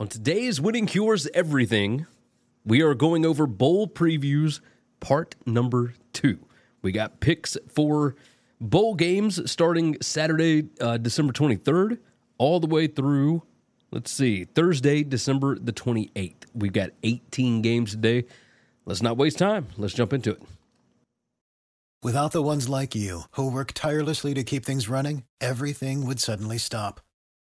On today's Winning Cures Everything, we are going over bowl previews part number two. We got picks for bowl games starting Saturday, uh, December 23rd, all the way through, let's see, Thursday, December the 28th. We've got 18 games today. Let's not waste time. Let's jump into it. Without the ones like you, who work tirelessly to keep things running, everything would suddenly stop.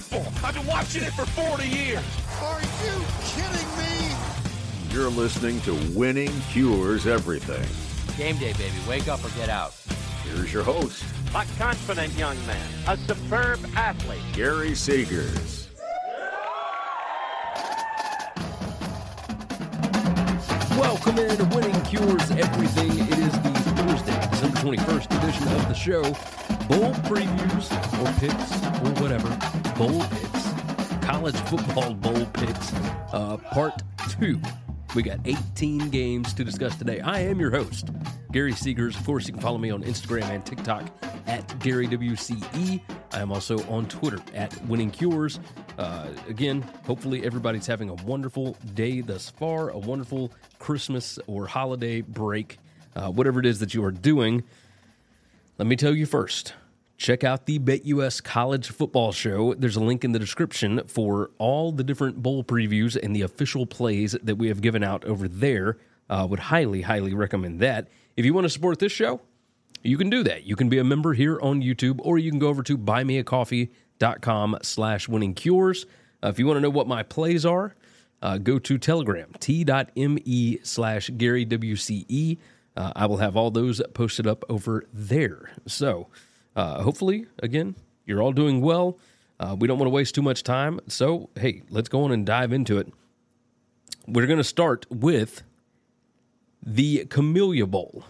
Football. I've been watching it for 40 years. Are you kidding me? You're listening to Winning Cures Everything. Game day, baby. Wake up or get out. Here's your host, A confident young man, a superb athlete. Gary Seegers. Welcome in to Winning Cures Everything. It is the Thursday, December 21st edition of the show. Bowl previews or picks or whatever. Bowl picks. College football bowl picks. Uh, part two. We got 18 games to discuss today. I am your host, Gary Seegers. Of course, you can follow me on Instagram and TikTok at GaryWCE. I am also on Twitter at Winning Cures. Uh, again, hopefully everybody's having a wonderful day thus far, a wonderful Christmas or holiday break, uh, whatever it is that you are doing. Let me tell you first. Check out the BetUS College Football Show. There's a link in the description for all the different bowl previews and the official plays that we have given out over there. Uh, would highly, highly recommend that. If you want to support this show, you can do that. You can be a member here on YouTube, or you can go over to buymeacoffee.com slash winning cures. Uh, if you want to know what my plays are, uh, go to Telegram, t.me slash Gary WCE. Uh, I will have all those posted up over there. So uh, hopefully, again, you're all doing well. Uh, we don't want to waste too much time. So, hey, let's go on and dive into it. We're going to start with the Camellia Bowl.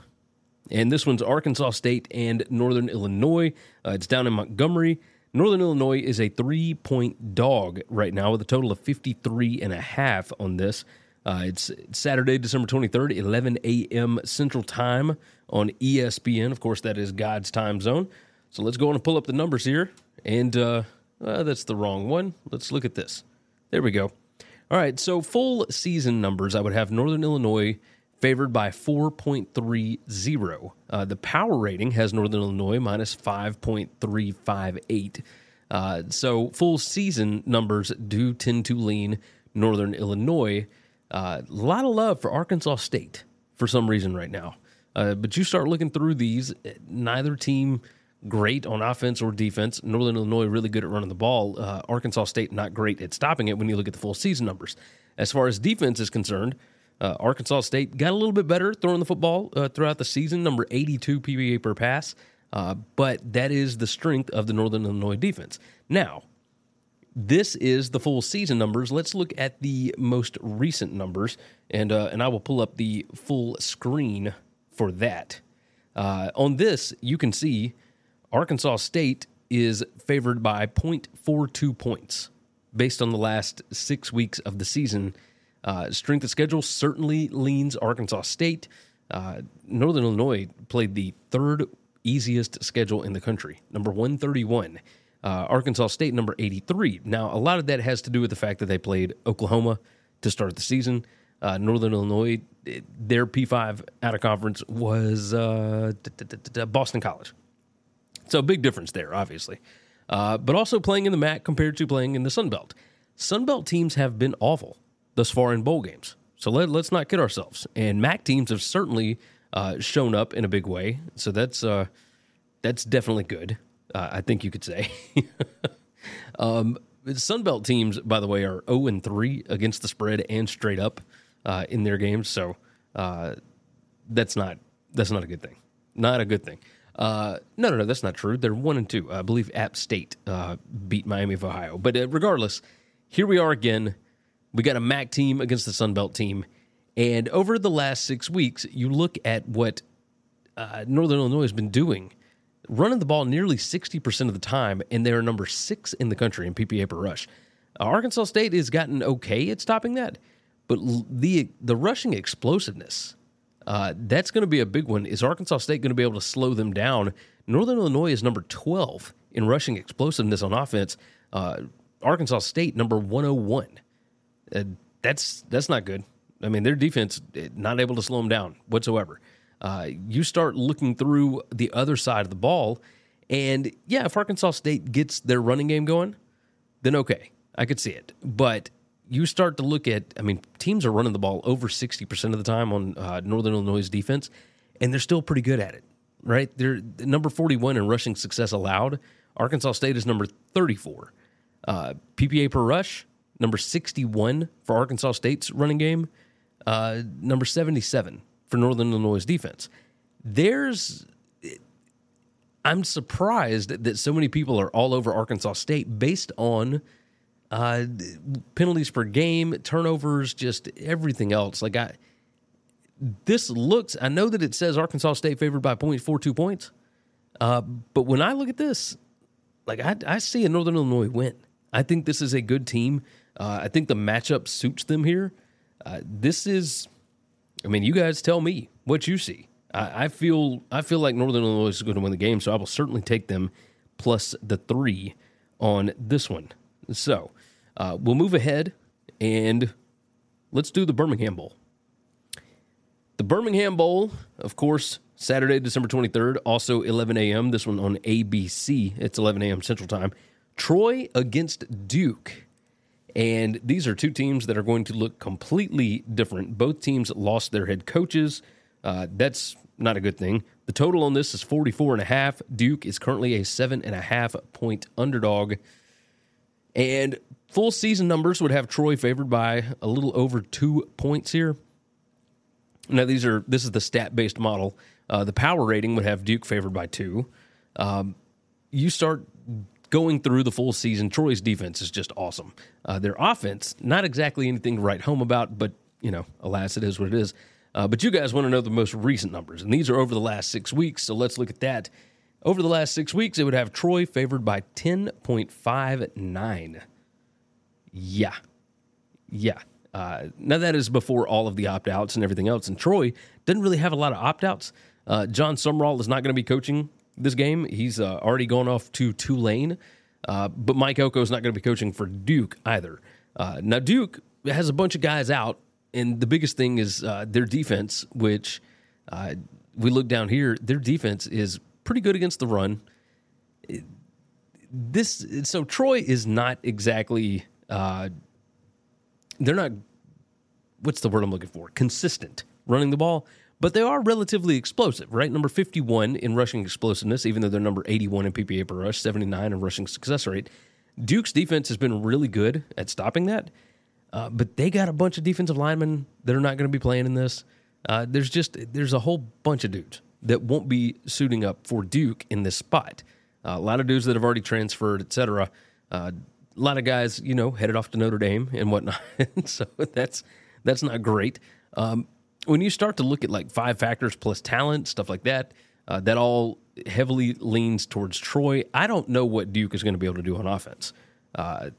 And this one's Arkansas State and Northern Illinois. Uh, it's down in Montgomery. Northern Illinois is a three point dog right now with a total of 53 and a half on this. Uh, it's Saturday, December 23rd, 11 a.m. Central Time on ESPN. Of course, that is God's time zone. So let's go on and pull up the numbers here. And uh, uh, that's the wrong one. Let's look at this. There we go. All right, so full season numbers, I would have Northern Illinois favored by 4.30. Uh, the power rating has Northern Illinois minus 5.358. Uh, so full season numbers do tend to lean Northern Illinois. A uh, lot of love for Arkansas State for some reason right now. Uh, but you start looking through these, neither team great on offense or defense. Northern Illinois really good at running the ball. Uh, Arkansas State not great at stopping it when you look at the full season numbers. As far as defense is concerned, uh, Arkansas State got a little bit better throwing the football uh, throughout the season, number 82 PPA per pass. Uh, but that is the strength of the Northern Illinois defense. Now, this is the full season numbers. Let's look at the most recent numbers, and uh, and I will pull up the full screen for that. Uh, on this, you can see Arkansas State is favored by 0.42 points based on the last six weeks of the season. Uh, strength of schedule certainly leans Arkansas State. Uh, Northern Illinois played the third easiest schedule in the country, number 131. Uh, Arkansas State, number 83. Now, a lot of that has to do with the fact that they played Oklahoma to start the season. Uh, Northern Illinois, their P5 out of conference was uh, Boston College. So, big difference there, obviously. Uh, but also playing in the MAC compared to playing in the Sun Belt. Sun Belt teams have been awful thus far in bowl games. So let, let's not kid ourselves. And MAC teams have certainly uh, shown up in a big way. So that's uh, that's definitely good. Uh, I think you could say. um, Sunbelt teams, by the way, are 0 and 3 against the spread and straight up uh, in their games. So uh, that's not that's not a good thing. Not a good thing. Uh, no, no, no, that's not true. They're one and two. I believe App State uh, beat Miami of Ohio. But uh, regardless, here we are again. We got a MAC team against the Sun Belt team, and over the last six weeks, you look at what uh, Northern Illinois has been doing, running the ball nearly sixty percent of the time, and they're number six in the country in PPA per rush. Arkansas State has gotten okay at stopping that, but the the rushing explosiveness uh, that's going to be a big one. Is Arkansas State going to be able to slow them down? Northern Illinois is number 12 in rushing explosiveness on offense. Uh, Arkansas State number 101. Uh, that's that's not good. I mean, their defense eh, not able to slow them down whatsoever. Uh, you start looking through the other side of the ball, and yeah, if Arkansas State gets their running game going, then okay, I could see it. But you start to look at, I mean, teams are running the ball over 60% of the time on uh, Northern Illinois' defense, and they're still pretty good at it, right? They're number 41 in rushing success allowed. Arkansas State is number 34. Uh, PPA per rush, number 61 for Arkansas State's running game, uh, number 77 for Northern Illinois' defense. There's I'm surprised that so many people are all over Arkansas State based on uh, penalties per game, turnovers, just everything else. Like I, this looks. I know that it says Arkansas State favored by point four two points, uh, but when I look at this, like I, I see a Northern Illinois win. I think this is a good team. Uh, I think the matchup suits them here. Uh, this is, I mean, you guys tell me what you see. I, I feel I feel like Northern Illinois is going to win the game, so I will certainly take them plus the three on this one. So uh, we'll move ahead and let's do the Birmingham Bowl. The Birmingham Bowl, of course, Saturday, December 23rd, also 11 a.m. This one on ABC. It's 11 a.m. Central Time. Troy against Duke. And these are two teams that are going to look completely different. Both teams lost their head coaches. Uh, that's not a good thing. The total on this is 44 and a half. Duke is currently a seven and a half point underdog. And full season numbers would have Troy favored by a little over two points here. Now these are this is the stat based model. Uh, the power rating would have Duke favored by two. Um, you start going through the full season. Troy's defense is just awesome. Uh, their offense, not exactly anything to write home about, but you know, alas, it is what it is. Uh, but you guys want to know the most recent numbers, and these are over the last six weeks. So let's look at that. Over the last six weeks, it would have Troy favored by 10.59. Yeah. Yeah. Uh, now, that is before all of the opt outs and everything else. And Troy doesn't really have a lot of opt outs. Uh, Jon Sumrall is not going to be coaching this game. He's uh, already gone off to Tulane. Uh, but Mike Elko is not going to be coaching for Duke either. Uh, now, Duke has a bunch of guys out. And the biggest thing is uh, their defense, which we look down here, their defense is pretty good against the run. This so Troy is not exactly uh, they're not what's the word I'm looking for consistent running the ball, but they are relatively explosive. Right, number 51 in rushing explosiveness, even though they're number 81 in PPA per rush, 79 in rushing success rate. Duke's defense has been really good at stopping that, uh, but they got a bunch of defensive linemen that are not going to be playing in this. Uh, there's just there's a whole bunch of dudes that won't be suiting up for Duke in this spot. Uh, a lot of dudes that have already transferred, etc. a lot of guys, you know, headed off to Notre Dame and whatnot. so that's that's not great. Um, when you start to look at like five factors plus talent, stuff like that, uh, that all heavily leans towards Troy. I don't know what Duke is going to be able to do on offense. Uh,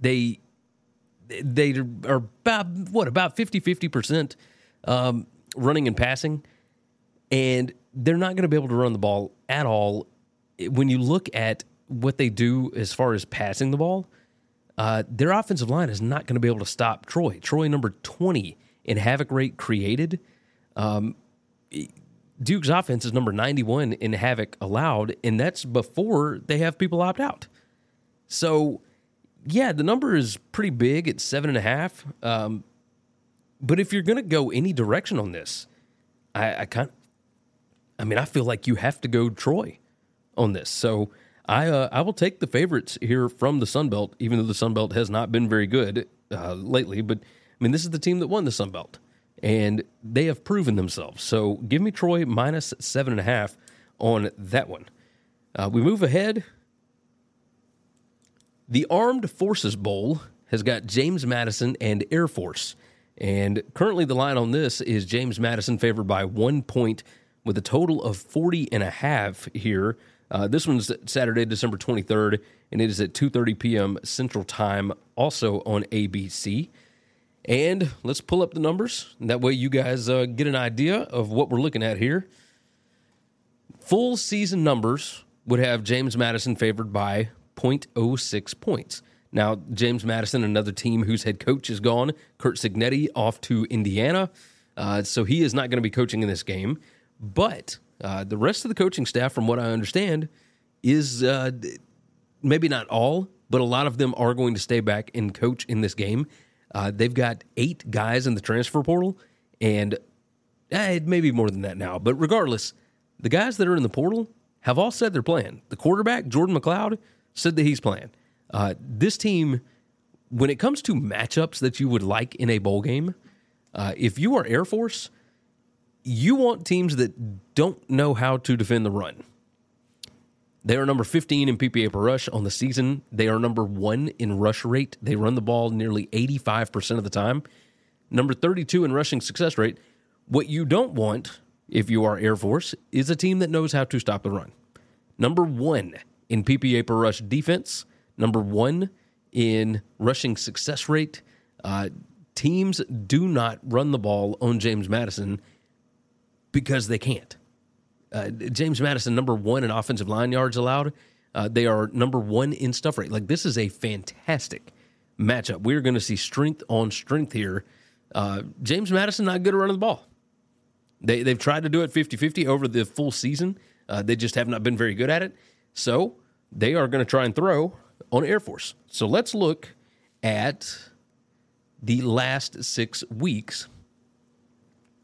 they they are about what about 50 50 percent um, running and passing and they're not going to be able to run the ball at all. When you look at what they do as far as passing the ball, uh, their offensive line is not going to be able to stop Troy. Troy, number 20 in havoc rate created. Um, Duke's offense is number 91 in havoc allowed, and that's before they have people opt out. So, yeah, the number is pretty big. It's seven and a half. Um, But if you're going to go any direction on this, I, I kind I mean, I feel like you have to go Troy on this. So I uh, I will take the favorites here from the Sun Belt, even though the Sun Belt has not been very good uh, lately. But I mean, this is the team that won the Sun Belt, and they have proven themselves. So give me Troy minus seven and a half on that one. Uh, we move ahead. The Armed Forces Bowl has got James Madison and Air Force. And currently, the line on this is James Madison favored by one point with a total of 40 and a half here. Uh, this one's Saturday, December 23rd, and it is at 2:30 p.m. Central Time, also on ABC. And let's pull up the numbers. That way, you guys uh, get an idea of what we're looking at here. Full season numbers would have James Madison favored by 0.06 points. Now, James Madison, another team whose head coach is gone, Curt Cignetti, off to Indiana. Uh, so he is not going to be coaching in this game. But uh, the rest of the coaching staff, from what I understand, is uh, maybe not all, but a lot of them are going to stay back and coach in this game. Uh, they've got eight guys in the transfer portal, and eh, it may be more than that now. But regardless, the guys that are in the portal have all said they're playing. The quarterback, Jordan McCloud, said that he's playing. Uh, this team, when it comes to matchups that you would like in a bowl game, uh, if you are Air Force, you want teams that don't know how to defend the run. They are number 15 in PPA per rush on the season. They are number one in rush rate. They run the ball nearly 85% of the time. Number 32 in rushing success rate. What you don't want, if you are Air Force, is a team that knows how to stop the run. Number one in PPA per rush defense. Number one in rushing success rate. Uh, teams do not run the ball on James Madison because they can't. Uh, James Madison, number one in offensive line yards allowed. Uh, they are number one in stuff rate. Like, this is a fantastic matchup. We're going to see strength on strength here. Uh, James Madison, not good at running the ball. They, they've tried to do it 50 50 over the full season. Uh, they just have not been very good at it. So they are going to try and throw on Air Force. So let's look at the last six weeks.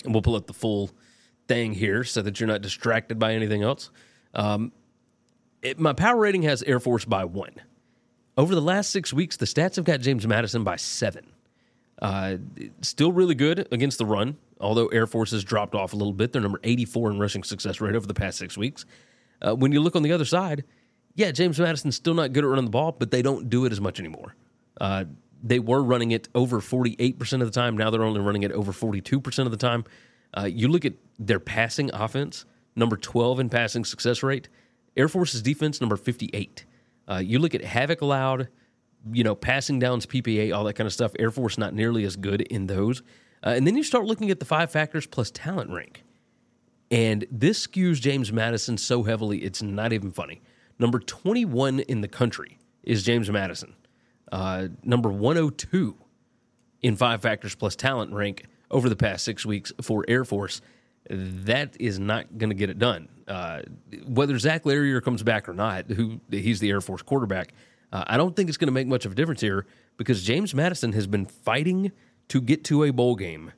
And we'll pull up the full thing here so that you're not distracted by anything else. Um, it, my power rating has Air Force by one. Over the last six weeks, the stats have got James Madison by seven. Uh, still really good against the run, although Air Force has dropped off a little bit. They're number 84 in rushing success rate over the past six weeks. Uh, when you look on the other side, yeah, James Madison's still not good at running the ball, but they don't do it as much anymore. Uh, they were running it over 48% of the time. Now they're only running it over 42% of the time. Uh, you look at their passing offense, number 12 in passing success rate. Air Force's defense, number 58. Uh, you look at havoc allowed, you know, passing downs, PPA, all that kind of stuff. Air Force not nearly as good in those. Uh, and then you start looking at the five factors plus talent rank. And this skews James Madison so heavily, it's not even funny. Number 21 in the country is James Madison. Uh, number 102 in five factors plus talent rank over the past six weeks for Air Force. That is not going to get it done. Uh, whether Zac Larrier comes back or not, who he's the Air Force quarterback, uh, I don't think it's going to make much of a difference here because James Madison has been fighting to get to a bowl game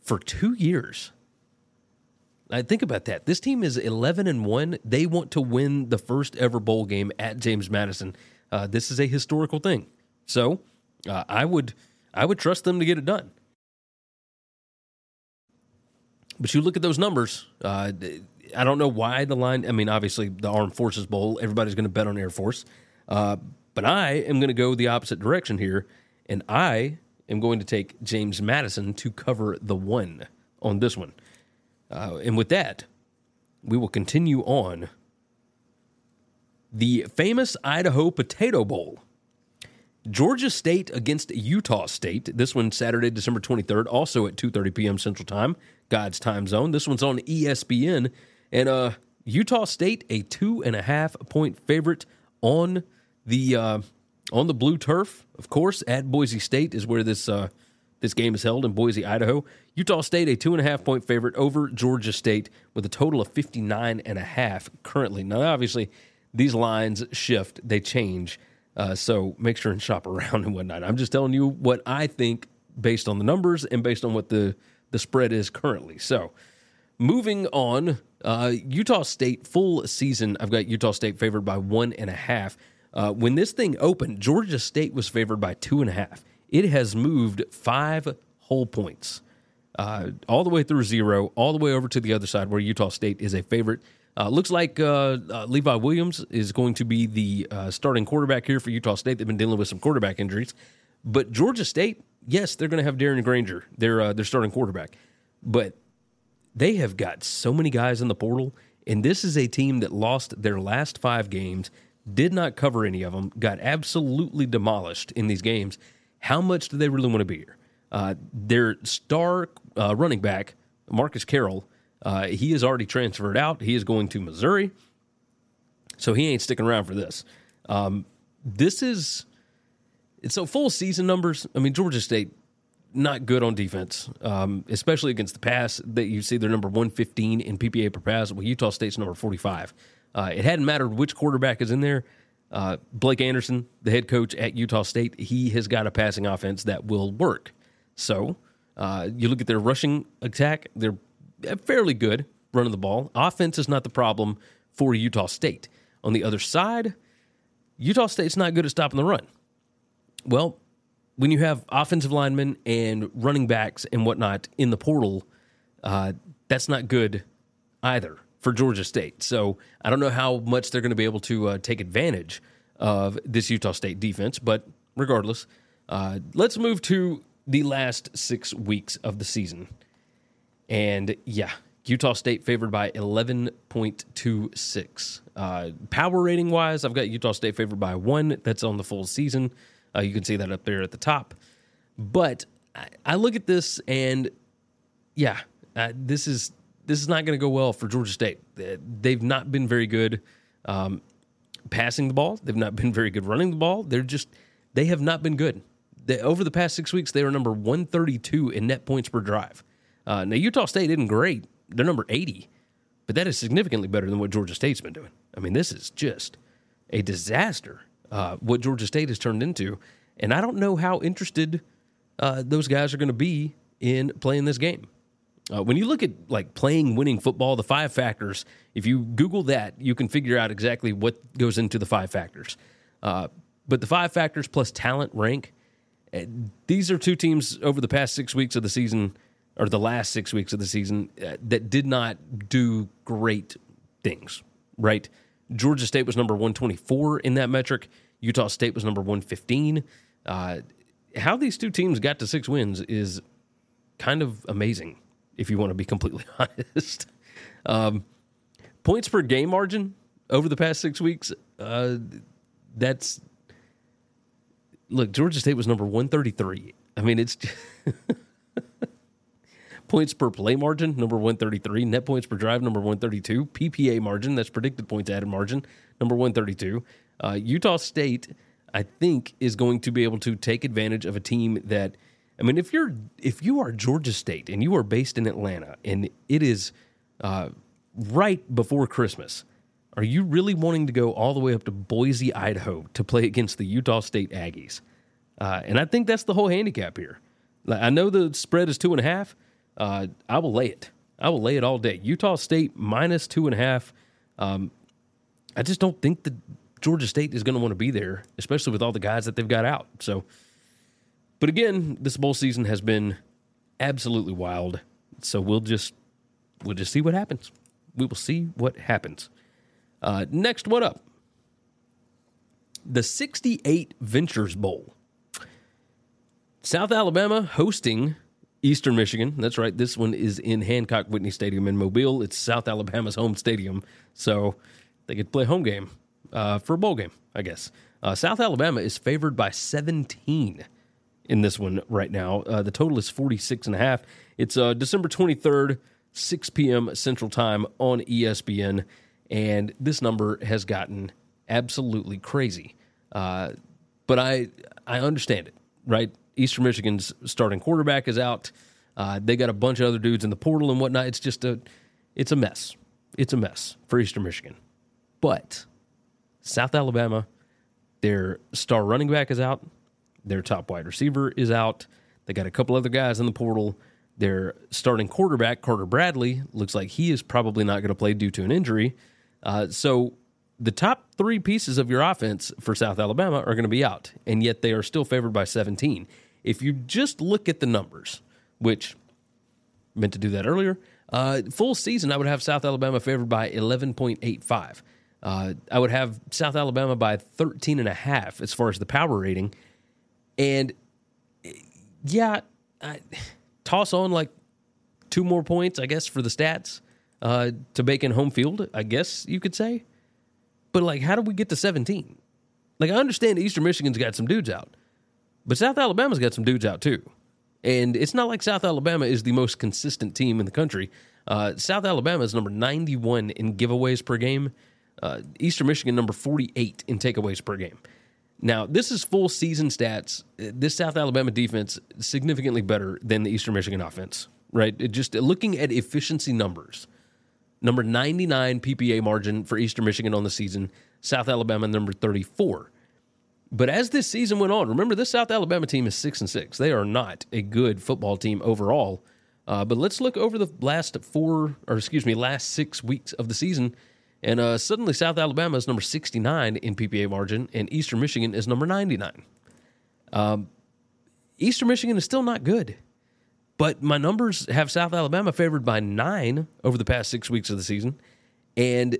for two years. I think about that. This team is 11 and 1. They want to win the first ever bowl game at James Madison. Uh, this is a historical thing. So, uh, I would I would trust them to get it done. But you look at those numbers. Uh, I don't know why the line. I mean, obviously the Armed Forces Bowl. Everybody's going to bet on Air Force, uh, but I am going to go the opposite direction here, and I am going to take James Madison to cover the one on this one. Uh, and with that, we will continue on the famous Idaho Potato Bowl. Georgia State against Utah State. This one Saturday, December 23rd, also at 2:30 p.m. Central Time, God's time zone. This one's on ESPN, and uh, Utah State a two and a half point favorite on the uh, on the blue turf. Of course, at Boise State is where this uh, this game is held in Boise, Idaho. Utah State a two and a half point favorite over Georgia State with a total of 59 and a half currently. Now, obviously, these lines shift; they change. Uh, so make sure and shop around and whatnot. I'm just telling you what I think based on the numbers and based on what the the spread is currently. So, moving on, uh, Utah State full season. I've got Utah State favored by one and a half. Uh, when this thing opened, Georgia State was favored by two and a half. It has moved five whole points, uh, all the way through zero, all the way over to the other side where Utah State is a favorite. Uh, looks like uh, uh, Levi Williams is going to be the uh, starting quarterback here for Utah State. They've been dealing with some quarterback injuries, but Georgia State, yes, they're going to have Darren Grainger, their uh, their starting quarterback, but they have got so many guys in the portal, and this is a team that lost their last five games, did not cover any of them, got absolutely demolished in these games. How much do they really want to be here? Uh, their star running back, Marcus Carroll uh, he is already transferred out. He is going to Missouri. So he ain't sticking around for this. Um, this is so full season numbers. I mean, Georgia State not good on defense, um, especially against the pass. That you see they're number one fifteen in PPA per pass. Well, Utah State's number forty five. Uh, it hadn't mattered which quarterback is in there. Uh, Blake Anderson, the head coach at Utah State, he has got a passing offense that will work. So uh, you look at their rushing attack; they're fairly good running the ball. Offense is not the problem for Utah State. On the other side, Utah State's not good at stopping the run. Well, when you have offensive linemen and running backs and whatnot in the portal, uh, that's not good either for Georgia State. So I don't know how much they're going to be able to uh, take advantage of this Utah State defense, but regardless, uh, let's move to the last six weeks of the season. And yeah, Utah State favored by 11.26. Uh, power rating wise, I've got Utah State favored by one. That's on the full season. Uh, you can see that up there at the top. But I, I look at this and yeah, uh, this is this is not going to go well for Georgia State. They've not been very good um, passing the ball. They've not been very good running the ball. They're just they have not been good. They, over the past six weeks, they are number 132 in net points per drive. Uh, now, Utah State isn't great. They're number 80, but that is significantly better than what Georgia State's been doing. I mean, this is just a disaster uh, what Georgia State has turned into. And I don't know how interested uh, those guys are going to be in playing this game. Uh, when you look at like playing winning football, the five factors, if you Google that, you can figure out exactly what goes into the five factors. Uh, but the five factors plus talent rank, uh, these are two teams over the past six weeks of the season or the last six weeks of the season uh, that did not do great things, right? Georgia State was number 124 in that metric. Utah State was number 115. Uh, how these two teams got to six wins is kind of amazing, if you want to be completely honest. Um, points per game margin over the past six weeks, uh, that's look, Georgia State was number 133. I mean, it's Points per play margin, number 133. Net points per drive, number 132. PPA margin, that's predicted points added margin, number 132. Uh, Utah State, I think, is going to be able to take advantage of a team that, I mean, if you're if you are Georgia State and you are based in Atlanta and it is uh, right before Christmas, are you really wanting to go all the way up to Boise, Idaho to play against the Utah State Aggies? Uh, and I think that's the whole handicap here. I know the spread is two and a half, uh, I will lay it. I will lay it all day. Utah State minus two and a half. Um, I just don't think that Georgia State is going to want to be there, especially with all the guys that they've got out. So, but again, this bowl season has been absolutely wild. So we'll just we'll just see what happens. We will see what happens. Uh, next one up, the 68 Ventures Bowl. South Alabama hosting Eastern Michigan. That's right. This one is in Hancock Whitney Stadium in Mobile. It's South Alabama's home stadium, so they could play home game uh, for a bowl game, I guess. Uh, South Alabama is favored by 17 in this one right now. Uh, the total is 46 and a half. It's uh, December 23rd, 6 p.m. Central Time on ESPN, and this number has gotten absolutely crazy. Uh, but I I understand it, right? Eastern Michigan's starting quarterback is out. Uh, they got a bunch of other dudes in the portal and whatnot. It's just a, it's a mess. It's a mess for Eastern Michigan. But South Alabama, their star running back is out. Their top wide receiver is out. They got a couple other guys in the portal. Their starting quarterback, Carter Bradley, looks like he is probably not going to play due to an injury. Uh, so the top three pieces of your offense for South Alabama are going to be out, and yet they are still favored by 17. If you just look at the numbers, which meant to do that earlier, uh, full season, I would have South Alabama favored by 11.85. Uh, I would have South Alabama by 13 and a half as far as the power rating. And yeah, I, toss on like two more points, I guess, for the stats uh, to bake in home field, I guess you could say. But like, how do we get to 17? Like, I understand Eastern Michigan's got some dudes out, but South Alabama's got some dudes out too. And it's not like South Alabama is the most consistent team in the country. Uh, South Alabama is number 91 in giveaways per game. Uh, Eastern Michigan number 48 in takeaways per game. Now, this is full season stats. This South Alabama defense significantly better than the Eastern Michigan offense, right? It just looking at efficiency numbers. Number 99 PPA margin for Eastern Michigan on the season, South Alabama number 34. But as this season went on, remember this South Alabama team is 6 and 6. They are not a good football team overall. Uh, but let's look over the last four, or excuse me, last six weeks of the season and uh, suddenly, South Alabama is number 69 in PPA margin, and Eastern Michigan is number 99. Um, Eastern Michigan is still not good, but my numbers have South Alabama favored by nine over the past six weeks of the season, and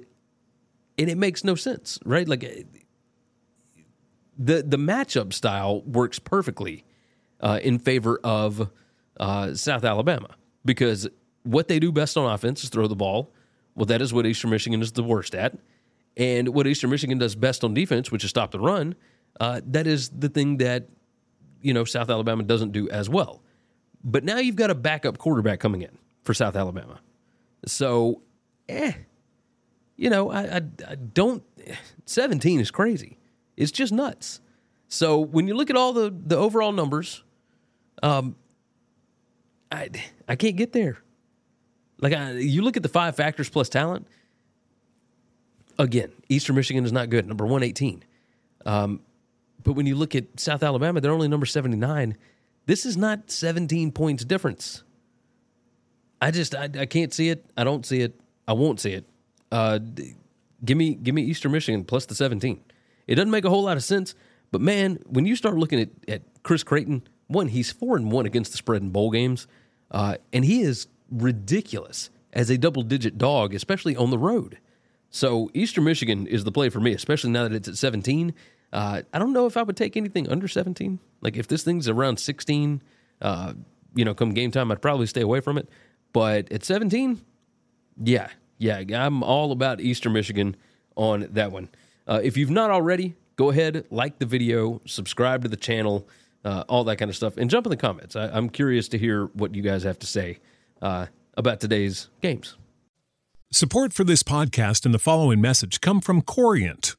and it makes no sense, right? Like the the matchup style works perfectly uh, in favor of uh, South Alabama because what they do best on offense is throw the ball well, that is what Eastern Michigan is the worst at. And what Eastern Michigan does best on defense, which is stop the run, uh, that is the thing that, you know, South Alabama doesn't do as well. But now you've got a backup quarterback coming in for South Alabama. So, eh, you know, I, I, I don't, 17 is crazy. It's just nuts. So when you look at all the, the overall numbers, um, I, I can't get there. Like I, you look at the five factors plus talent. Again, Eastern Michigan is not good. Number one eighteen. Um, but when you look at South Alabama, they're only number seventy nine. This is not seventeen points difference. I just I, I can't see it. I don't see it. I won't see it. Uh, give me give me Eastern Michigan plus the seventeen. It doesn't make a whole lot of sense. But man, when you start looking at, at Chris Creighton, one, he's four and one against the spread in bowl games, uh, and he is ridiculous as a double digit dog, especially on the road. So Eastern Michigan is the play for me, especially now that it's at 17. Uh, I don't know if I would take anything under 17. Like if this thing's around 16, uh, you know, come game time, I'd probably stay away from it. But at 17, yeah, yeah, I'm all about Eastern Michigan on that one. Uh, if you've not already, go ahead, like the video, subscribe to the channel, uh, all that kind of stuff, and jump in the comments. I, I'm curious to hear what you guys have to say uh, about today's games. Support for this podcast and the following message come from Corient.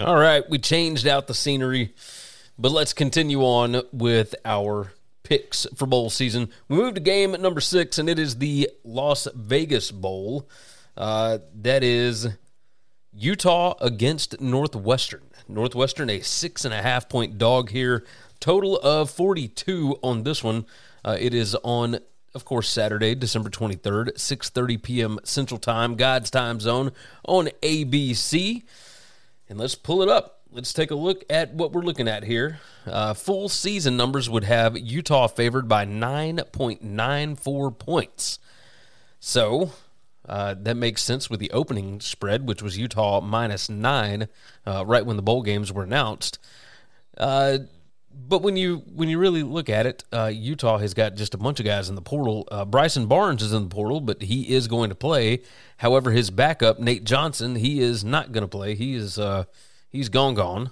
All right, we changed out the scenery, but let's continue on with our picks for bowl season. We moved to game number six, and it is the Las Vegas Bowl. Uh, that is Utah against Northwestern. Northwestern, a six and a half point dog here. Total of 42 on this one. Uh, it is on, of course, Saturday, December 23rd, 6.30 p.m. Central Time, God's time zone on ABC. And let's pull it up. Let's take a look at what we're looking at here. Uh, full season numbers would have Utah favored by 9.94 points. So uh, that makes sense with the opening spread, which was Utah minus nine, uh, right when the bowl games were announced. But when you when you really look at it, uh, Utah has got just a bunch of guys in the portal. Uh, Bryson Barnes is in the portal, but he is going to play. However, his backup Nate Johnson, he is not going to play. He is uh, he's gone gone.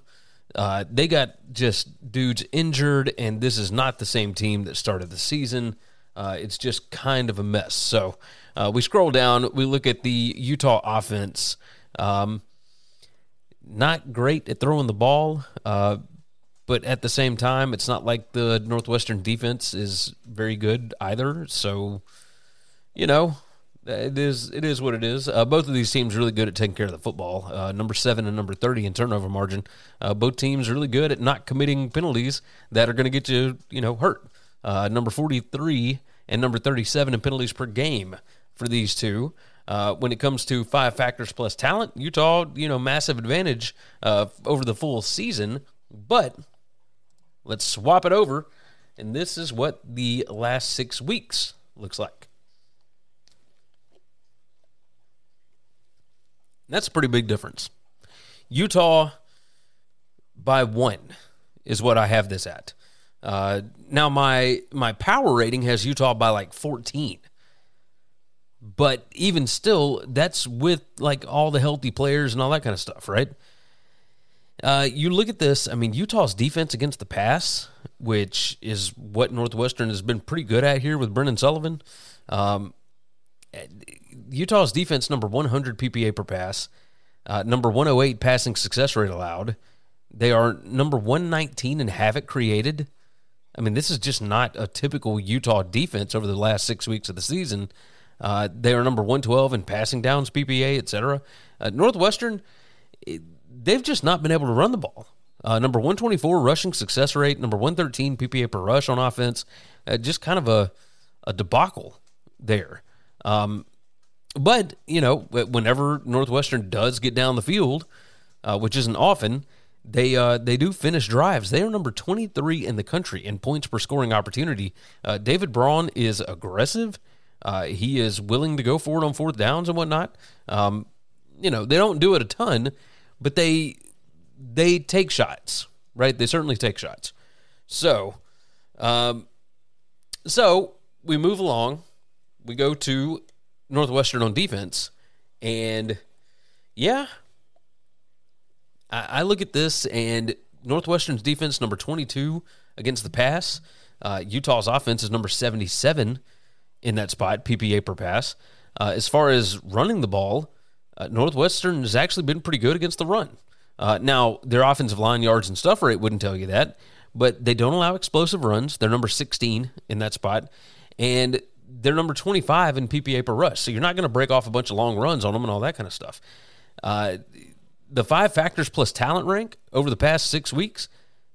Uh, they got just dudes injured, and this is not the same team that started the season. Uh, it's just kind of a mess. So uh, we scroll down, we look at the Utah offense. Um, not great at throwing the ball. Uh, but at the same time, it's not like the Northwestern defense is very good either. So, you know, it is it is what it is. Uh, both of these teams really good at taking care of the football. Uh, number seven and number thirty in turnover margin. Uh, both teams are really good at not committing penalties that are going to get you you know hurt. Uh, number forty three and number thirty seven in penalties per game for these two. Uh, when it comes to five factors plus talent, Utah, you know, massive advantage uh, over the full season. But Let's swap it over. And this is what the last six weeks looks like. That's a pretty big difference. Utah by one is what I have this at. Uh, now my my power rating has Utah by like 14. But even still, that's with like all the healthy players and all that kind of stuff, right? Uh, you look at this. I mean, Utah's defense against the pass, which is what Northwestern has been pretty good at here with Brendan Sullivan. Um, Utah's defense number 100 PPA per pass, uh, number 108 passing success rate allowed. They are number 119 in havoc created. I mean, this is just not a typical Utah defense over the last six weeks of the season. Uh, they are number 112 in passing downs, PPA, etc. Uh, Northwestern. They've just not been able to run the ball. Uh, number 124 rushing success rate, number 113 PPA per rush on offense. Uh, just kind of a, a debacle there. Um, but, you know, whenever Northwestern does get down the field, uh, which isn't often, they uh, they do finish drives. They are number 23 in the country in points per scoring opportunity. Uh, David Braun is aggressive. Uh, he is willing to go for it on fourth downs and whatnot. Um, you know, they don't do it a ton, but they they take shots, right? They certainly take shots. So, um, so we move along. We go to Northwestern on defense, and yeah, I, I look at this and Northwestern's defense number twenty two against the pass. Uh, Utah's offense is number seventy seven in that spot, PPA per pass. Uh, as far as running the ball, uh, Northwestern has actually been pretty good against the run. Uh, now, their offensive line yards and stuff rate wouldn't tell you that, but they don't allow explosive runs. They're number 16 in that spot, and they're number 25 in PPA per rush. So you're not going to break off a bunch of long runs on them and all that kind of stuff. Uh, the five factors plus talent rank over the past six weeks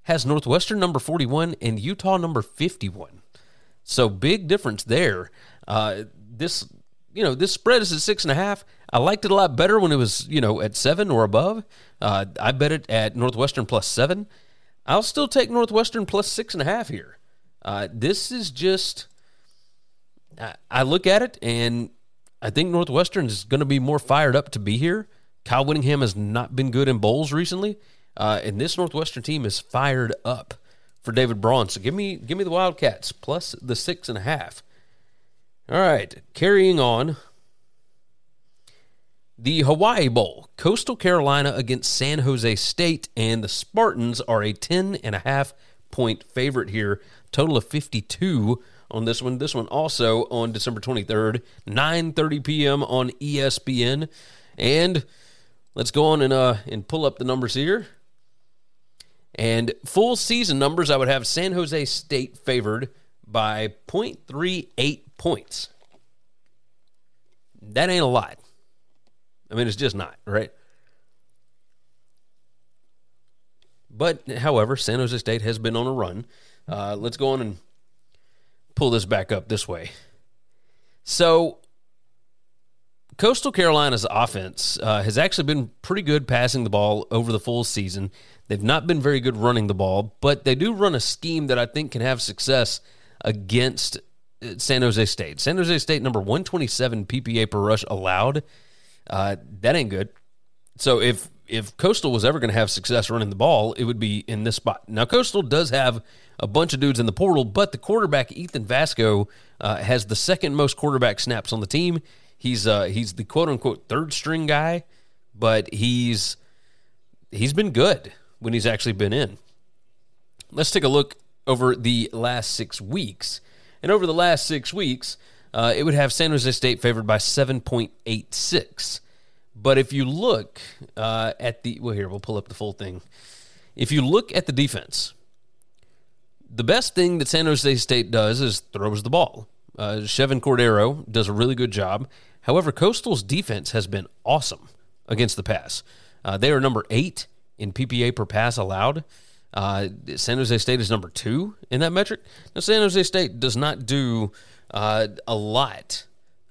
has Northwestern number 41 and Utah number 51. So big difference there. Uh, this, you know, this spread is at six and a half. I liked it a lot better when it was, you know, at seven or above. Uh, I bet it at Northwestern plus seven. I'll still take Northwestern plus six and a half here. Uh, this is just, I, I look at it and I think Northwestern is going to be more fired up to be here. Kyle Whittingham has not been good in bowls recently. Uh, and this Northwestern team is fired up for David Braun. So give me give me the Wildcats plus the six and a half. All right, carrying on. The Hawaii Bowl, Coastal Carolina against San Jose State, and the Spartans are a 10 and a half point favorite here. Total of 52 on this one. This one also on December 23rd, 9:30 p.m. on ESPN. And let's go on and uh and pull up the numbers here. And full season numbers, I would have San Jose State favored by 0.38 points. That ain't a lot. I mean, it's just not, right? But, however, San Jose State has been on a run. Uh, let's go on and pull this back up this way. So, Coastal Carolina's offense uh, has actually been pretty good passing the ball over the full season. They've not been very good running the ball, but they do run a scheme that I think can have success against San Jose State. San Jose State number 127 PPA per rush allowed. Uh, that ain't good. So if if Coastal was ever going to have success running the ball, it would be in this spot. Now Coastal does have a bunch of dudes in the portal, but the quarterback Ethan Vasko uh, has the second most quarterback snaps on the team. He's uh, he's the quote unquote third string guy, but he's he's been good when he's actually been in. Let's take a look over the last six weeks. And over the last six weeks, uh, it would have San Jose State favored by 7.86. But if you look uh, at the, well, here, we'll pull up the full thing. If you look at the defense, the best thing that San Jose State does is throws the ball. Uh, Chevan Cordeiro does a really good job. However, Coastal's defense has been awesome against the pass. Uh, they are number eight in PPA per pass allowed. Uh, San Jose State is number two in that metric. Now, San Jose State does not do uh, a lot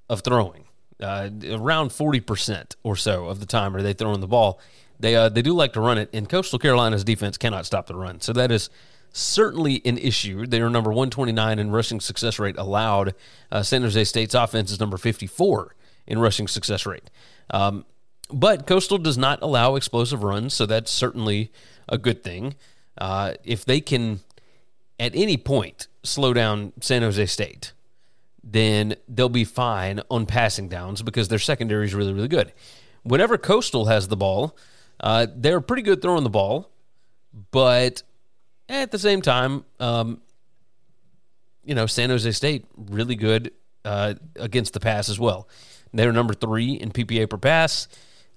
of throwing. Uh, around forty percent or so of the time are they throwing the ball. They uh, they do like to run it, and Coastal Carolina's defense cannot stop the run. So that is certainly an issue. They are number one twenty nine in rushing success rate allowed. Uh, San Jose State's offense is number fifty four in rushing success rate. Um, but Coastal does not allow explosive runs, so that's certainly a good thing. Uh, if they can, at any point, slow down San Jose State, then they'll be fine on passing downs because their secondary is really, really good. Whenever Coastal has the ball, uh, they're pretty good throwing the ball, but at the same time, um, you know, San Jose State really good uh, against the pass as well. They're number three in PPA per pass,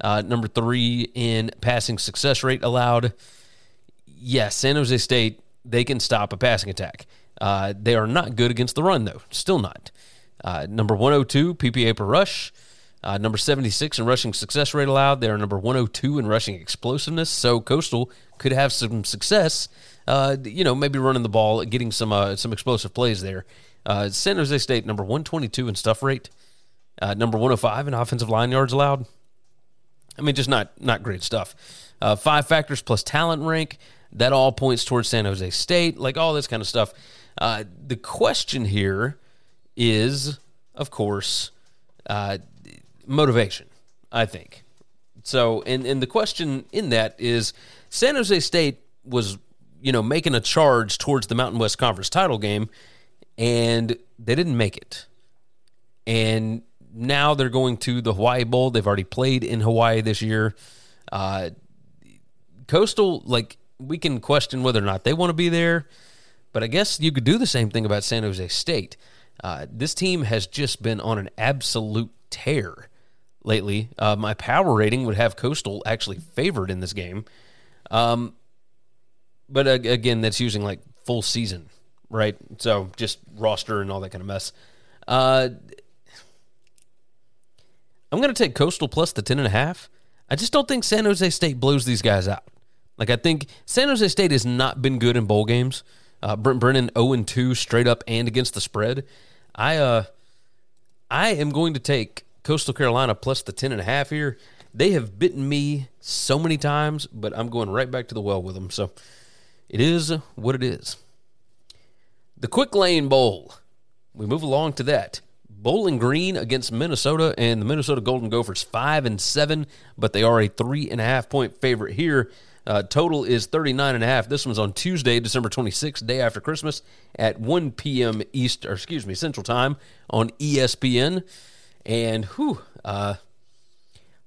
uh, number three in passing success rate allowed. Yes, San Jose State they can stop a passing attack. Uh, they are not good against the run, though. Still not. Uh, number 102 PPA per rush. Uh, number 76 in rushing success rate allowed. They are number 102 in rushing explosiveness. So Coastal could have some success. Uh, you know, maybe running the ball, getting some uh, some explosive plays there. Uh, San Jose State number 122 in stuff rate. number 105 in offensive line yards allowed. I mean, just not not great stuff. five factors plus talent rank. That all points towards San Jose State, like all this kind of stuff. Uh, the question here is, of course, uh, motivation, I think. So, and, and the question in that is San Jose State was, you know, making a charge towards the Mountain West Conference title game, and they didn't make it. And now they're going to the Hawaii Bowl. They've already played in Hawaii this year. Uh, Coastal, like, we can question whether or not they want to be there. But I guess you could do the same thing about San Jose State. Uh, this team has just been on an absolute tear lately. Uh, my power rating would have Coastal actually favored in this game. Um, but again, that's using like full season, right? So just roster and all that kind of mess. Uh, I'm going to take Coastal plus the 10.5. I just don't think San Jose State blows these guys out. Like, I think San Jose State has not been good in bowl games. Uh, Brent Brennan 0 2 straight up and against the spread. I uh, I am going to take Coastal Carolina plus the 10.5 here. They have bitten me so many times, but I'm going right back to the well with them. So it is what it is. The Quick Lane Bowl. We move along to that. Bowling Green against Minnesota, and the Minnesota Golden Gophers five and seven, but they are a three and a half point favorite here. Uh, total is 39 and a half. This one's on Tuesday, December 26th, day after Christmas at 1 p.m. East, or excuse me, Central Time on ESPN. And whew, uh,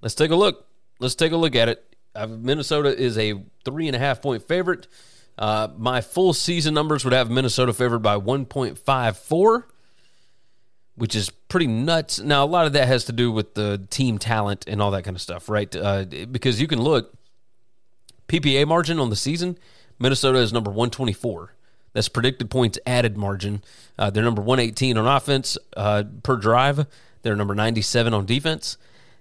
let's take a look. Let's take a look at it. Uh, Minnesota is a three and a half point favorite. Uh, my full season numbers would have Minnesota favored by 1.54 which is pretty nuts. Now, a lot of that has to do with the team talent and all that kind of stuff, right? Uh, because you can look PPA margin on the season. Minnesota is number 124. That's predicted points added margin. Uh, they're number 118 on offense uh, per drive. They're number 97 on defense.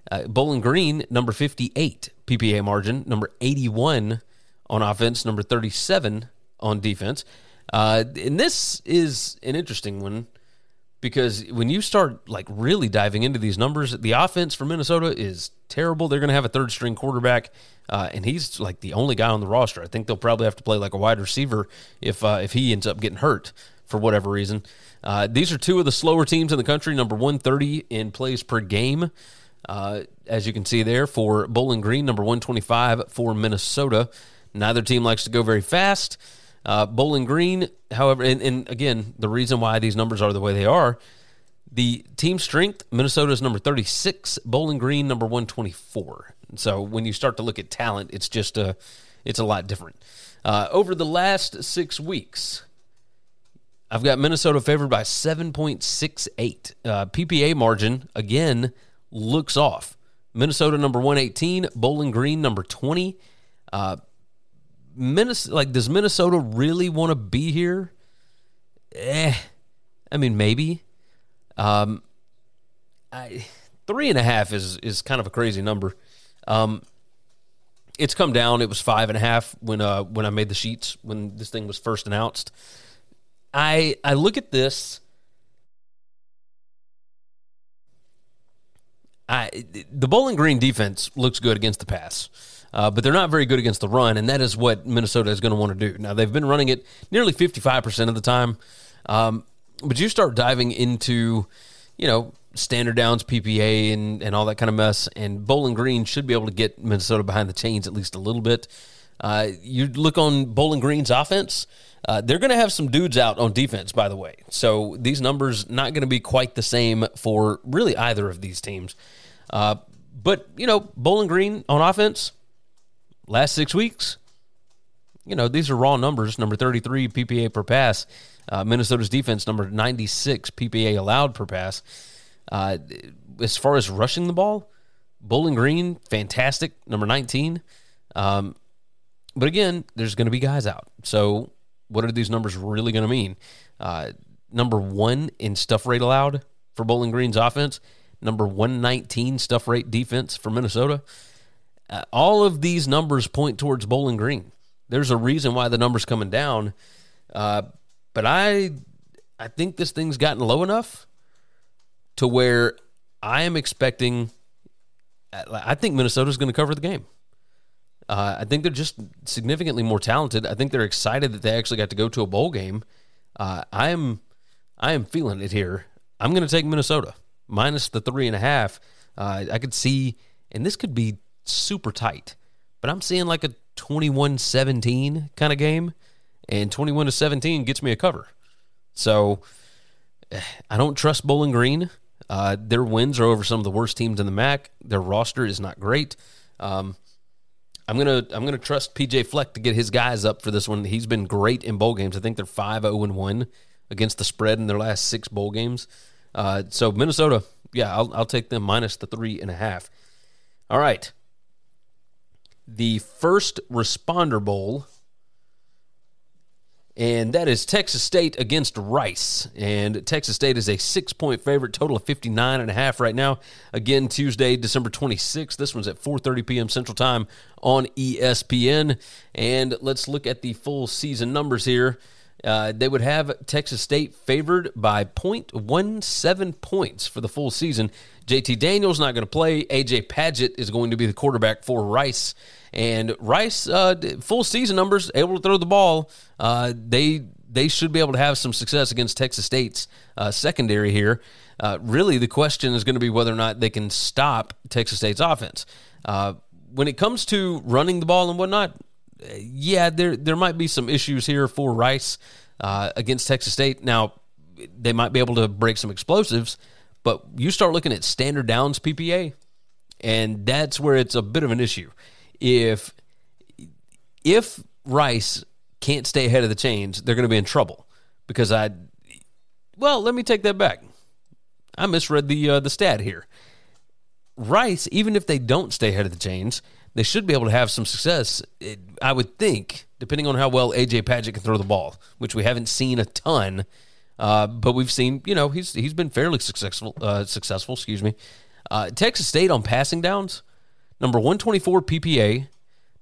Uh, Bowling Green, number 58 PPA margin, number 81 on offense, number 37 on defense. Uh, and this is an interesting one because when you start like really diving into these numbers, the offense for Minnesota is terrible. They're going to have a third string quarterback, uh, and he's like the only guy on the roster. I think they'll probably have to play like a wide receiver if uh, if he ends up getting hurt for whatever reason. Uh, these are two of the slower teams in the country. Number one thirty in plays per game, uh, as you can see there for Bowling Green. Number one twenty five for Minnesota. Neither team likes to go very fast. Uh, Bowling Green, however, and, and again, the reason why these numbers are the way they are, the team strength, Minnesota is number 36, Bowling Green number 124. So when you start to look at talent, it's just a, it's a lot different. Uh, over the last six weeks, I've got Minnesota favored by 7.68. Uh, PPA margin, again, looks off. Minnesota number 118, Bowling Green number 20. Uh, Minnesota, like, does Minnesota really want to be here? Eh, I mean, maybe. Um, I three and a half is is kind of a crazy number. Um, it's come down. It was five and a half when uh when I made the sheets when this thing was first announced. I I look at this. I the Bowling Green defense looks good against the pass. Uh, but they're not very good against the run, and that is what Minnesota is going to want to do. Now, they've been running it nearly 55% of the time, um, but you start diving into, you know, standard downs, PPA, and, and all that kind of mess, and Bowling Green should be able to get Minnesota behind the chains at least a little bit. Uh, you look on Bowling Green's offense, uh, they're going to have some dudes out on defense, by the way. So these numbers not going to be quite the same for really either of these teams. Uh, but, you know, Bowling Green on offense, last six weeks, you know, these are raw numbers. Number 33 PPA per pass. Uh, Minnesota's defense, number 96 PPA allowed per pass. Uh, as far as rushing the ball, Bowling Green, fantastic, number 19. Um, but again, there's going to be guys out. So, what are these numbers really going to mean? Uh, number one in stuff rate allowed for Bowling Green's offense, number 119 stuff rate defense for Minnesota. Uh, all of these numbers point towards Bowling Green. There's a reason why the number's coming down. Uh, but I I think this thing's gotten low enough to where I am expecting I think Minnesota's going to cover the game. Uh, I think they're just significantly more talented. I think they're excited that they actually got to go to a bowl game. Uh, I am, I am feeling it here. I'm going to take Minnesota minus the three and a half. Uh, I could see, and this could be super tight, but I'm seeing like a 21-17 kind of game, and 21 to 17 gets me a cover. So I don't trust Bowling Green. Uh, their wins are over some of the worst teams in the MAC. Their roster is not great. Um, I'm gonna I'm gonna trust PJ Fleck to get his guys up for this one. He's been great in bowl games. I think they're 5 0 1 against the spread in their last six bowl games. Uh, so Minnesota, yeah, I'll, I'll take them minus the three and a half. All right, the first responder bowl and that is Texas State against Rice. And Texas State is a six point favorite, total of 59 and a half right now. Again, Tuesday, December 26th. This one's at 4:30 p.m. Central Time on ESPN. And let's look at the full season numbers here. Uh, they would have Texas State favored by 0.17 points for the full season. JT Daniels not going to play. AJ Padgett is going to be the quarterback for Rice. And Rice, uh, full season numbers, able to throw the ball. Uh, they they should be able to have some success against Texas State's uh, secondary here. Uh, really, the question is going to be whether or not they can stop Texas State's offense. Uh, when it comes to running the ball and whatnot, yeah, there there might be some issues here for Rice uh, against Texas State. Now, they might be able to break some explosives, but you start looking at standard downs PPA, and that's where it's a bit of an issue. If if Rice can't stay ahead of the chains, they're going to be in trouble because I. Well, let me take that back. I misread the uh, the stat here. Rice, even if they don't stay ahead of the chains, they should be able to have some success. It, I would think, depending on how well AJ Padgett can throw the ball, which we haven't seen a ton, uh, but we've seen. You know, he's he's been fairly successful. Uh, successful, excuse me. Uh, Texas State on passing downs, number one twenty four PPA,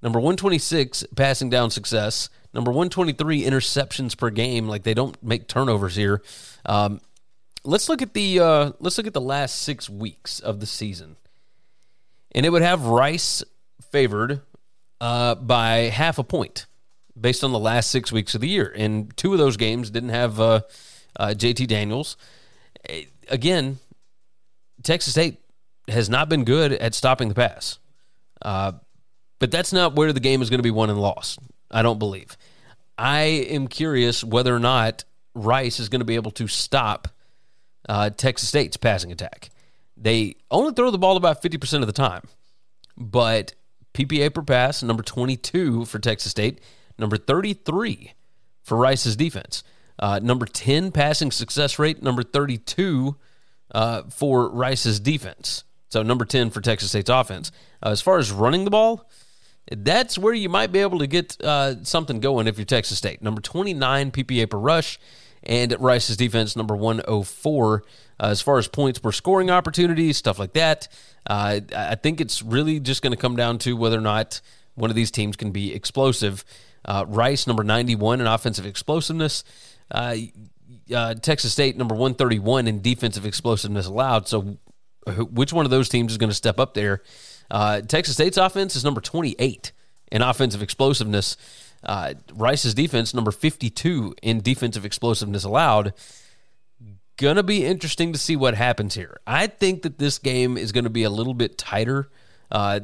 number one twenty six passing down success, number one twenty three interceptions per game. Like they don't make turnovers here. Um, let's look at the uh, let's look at the last six weeks of the season, and it would have Rice favored uh, by half a point based on the last six weeks of the year. And two of those games didn't have uh, uh, JT Daniels. Again, Texas State has not been good at stopping the pass. Uh, but that's not where the game is going to be won and lost, I don't believe. I am curious whether or not Rice is going to be able to stop uh, Texas State's passing attack. They only throw the ball about 50% of the time, but PPA per pass, number 22 for Texas State, number 33 for Rice's defense. Uh, number 10 passing success rate, number 32 uh, for Rice's defense. So number 10 for Texas State's offense. Uh, as far as running the ball, that's where you might be able to get uh, something going if you're Texas State. Number 29 PPA per rush, and Rice's defense, number 104. Uh, as far as points per scoring opportunities, stuff like that, uh, I think it's really just going to come down to whether or not one of these teams can be explosive. Rice, number 91 in offensive explosiveness. Uh, uh, Texas State, number 131 in defensive explosiveness allowed. So, which one of those teams is going to step up there? Uh, Texas State's offense is number 28 in offensive explosiveness. Uh, Rice's defense, number 52 in defensive explosiveness allowed. Gonna be interesting to see what happens here. I think that this game is going to be a little bit tighter. Uh,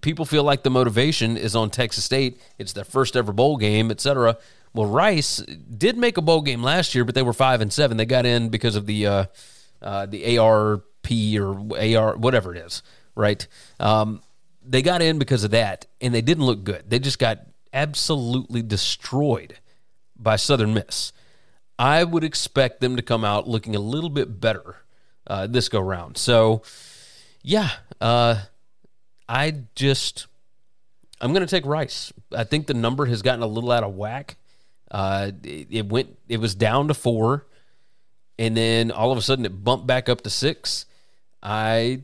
people feel like the motivation is on Texas State. It's their first ever bowl game, etc. Well, Rice did make a bowl game last year, but they were five and seven. They got in because of the uh, uh, the ARP or AR whatever it is, right? Um, they got in because of that, and they didn't look good. They just got absolutely destroyed by Southern Miss. I would expect them to come out looking a little bit better uh, this go round. So, yeah, uh, I just I'm going to take Rice. I think the number has gotten a little out of whack. Uh, it, it, went, it was down to four, and then all of a sudden it bumped back up to six. I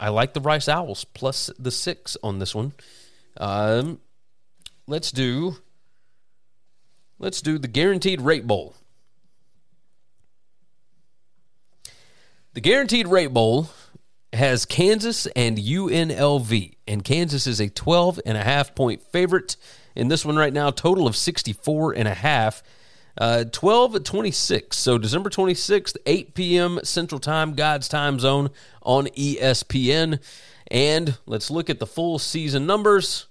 I like the Rice Owls plus the six on this one. Um, let's do let's do the guaranteed rate bowl. The guaranteed rate bowl has Kansas and UNLV, and Kansas is a 12 and a half point favorite in this one right now, total of 64 and a half. Uh, 12 26. So December 26th, 8 p.m. Central Time, God's time zone on ESPN. And let's look at the full season numbers.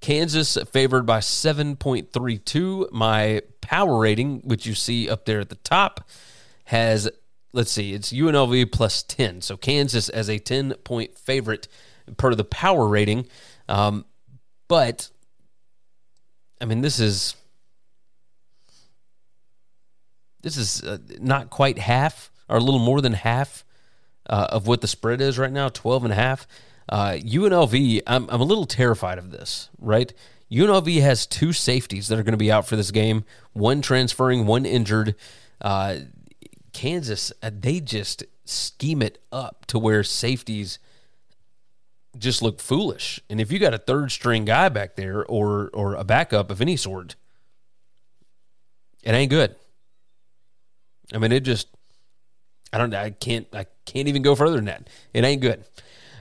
Kansas favored by 7.32. My power rating, which you see up there at the top, has, let's see, it's UNLV plus 10. So Kansas as a 10 point favorite per the power rating. Um, but, I mean, this is. This is uh, not quite half, or a little more than half uh, of what the spread is right now, 12 and a half. Uh, UNLV, I'm, I'm a little terrified of this, right? UNLV has two safeties that are going to be out for this game, one transferring, one injured. Uh, Kansas, uh, they just scheme it up to where safeties just look foolish. And if you got a third string guy back there or or a backup of any sort, it ain't good. I mean, it just I don't I can't I can't even go further than that. It ain't good.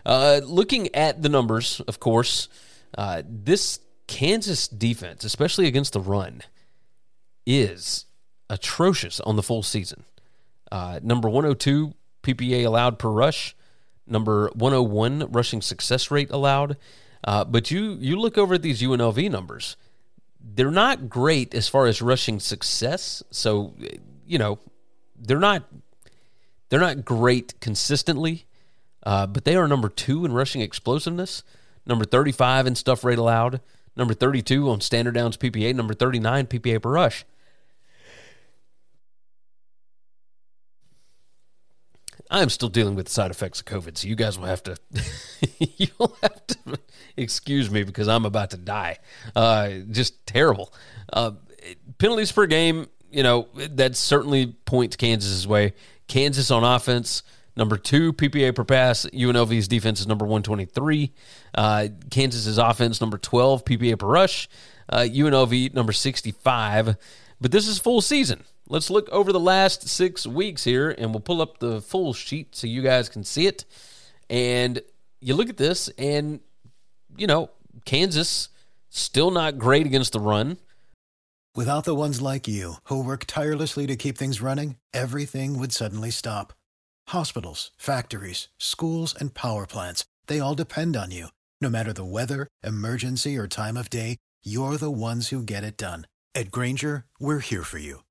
Uh, looking at the numbers, of course, uh, this Kansas defense, especially against the run, is atrocious on the full season. Uh, number 102 PPA allowed per rush, number 101 rushing success rate allowed. Uh, but you you look over at these UNLV numbers, they're not great as far as rushing success. So, you know, they're not they're not great consistently, uh, but they are number two in rushing explosiveness, number 35 in stuff rate allowed, number 32 on standard downs PPA, number 39 PPA per rush. I am still dealing with the side effects of COVID, so you guys will have to you'll have to excuse me because I'm about to die. Uh, just terrible. Uh, penalties per game, you know, that certainly points Kansas's way. Kansas on offense, number two PPA per pass. UNLV's defense is number 123. Uh, Kansas's offense, number 12 PPA per rush. Uh, UNLV, number 65. But this is full season. Let's look over the last six weeks here, and we'll pull up the full sheet so you guys can see it. And you look at this, and, you know, Kansas still not great against the run. Without the ones like you, who work tirelessly to keep things running, everything would suddenly stop. Hospitals, factories, schools, and power plants, they all depend on you. No matter the weather, emergency, or time of day, you're the ones who get it done. At Grainger, we're here for you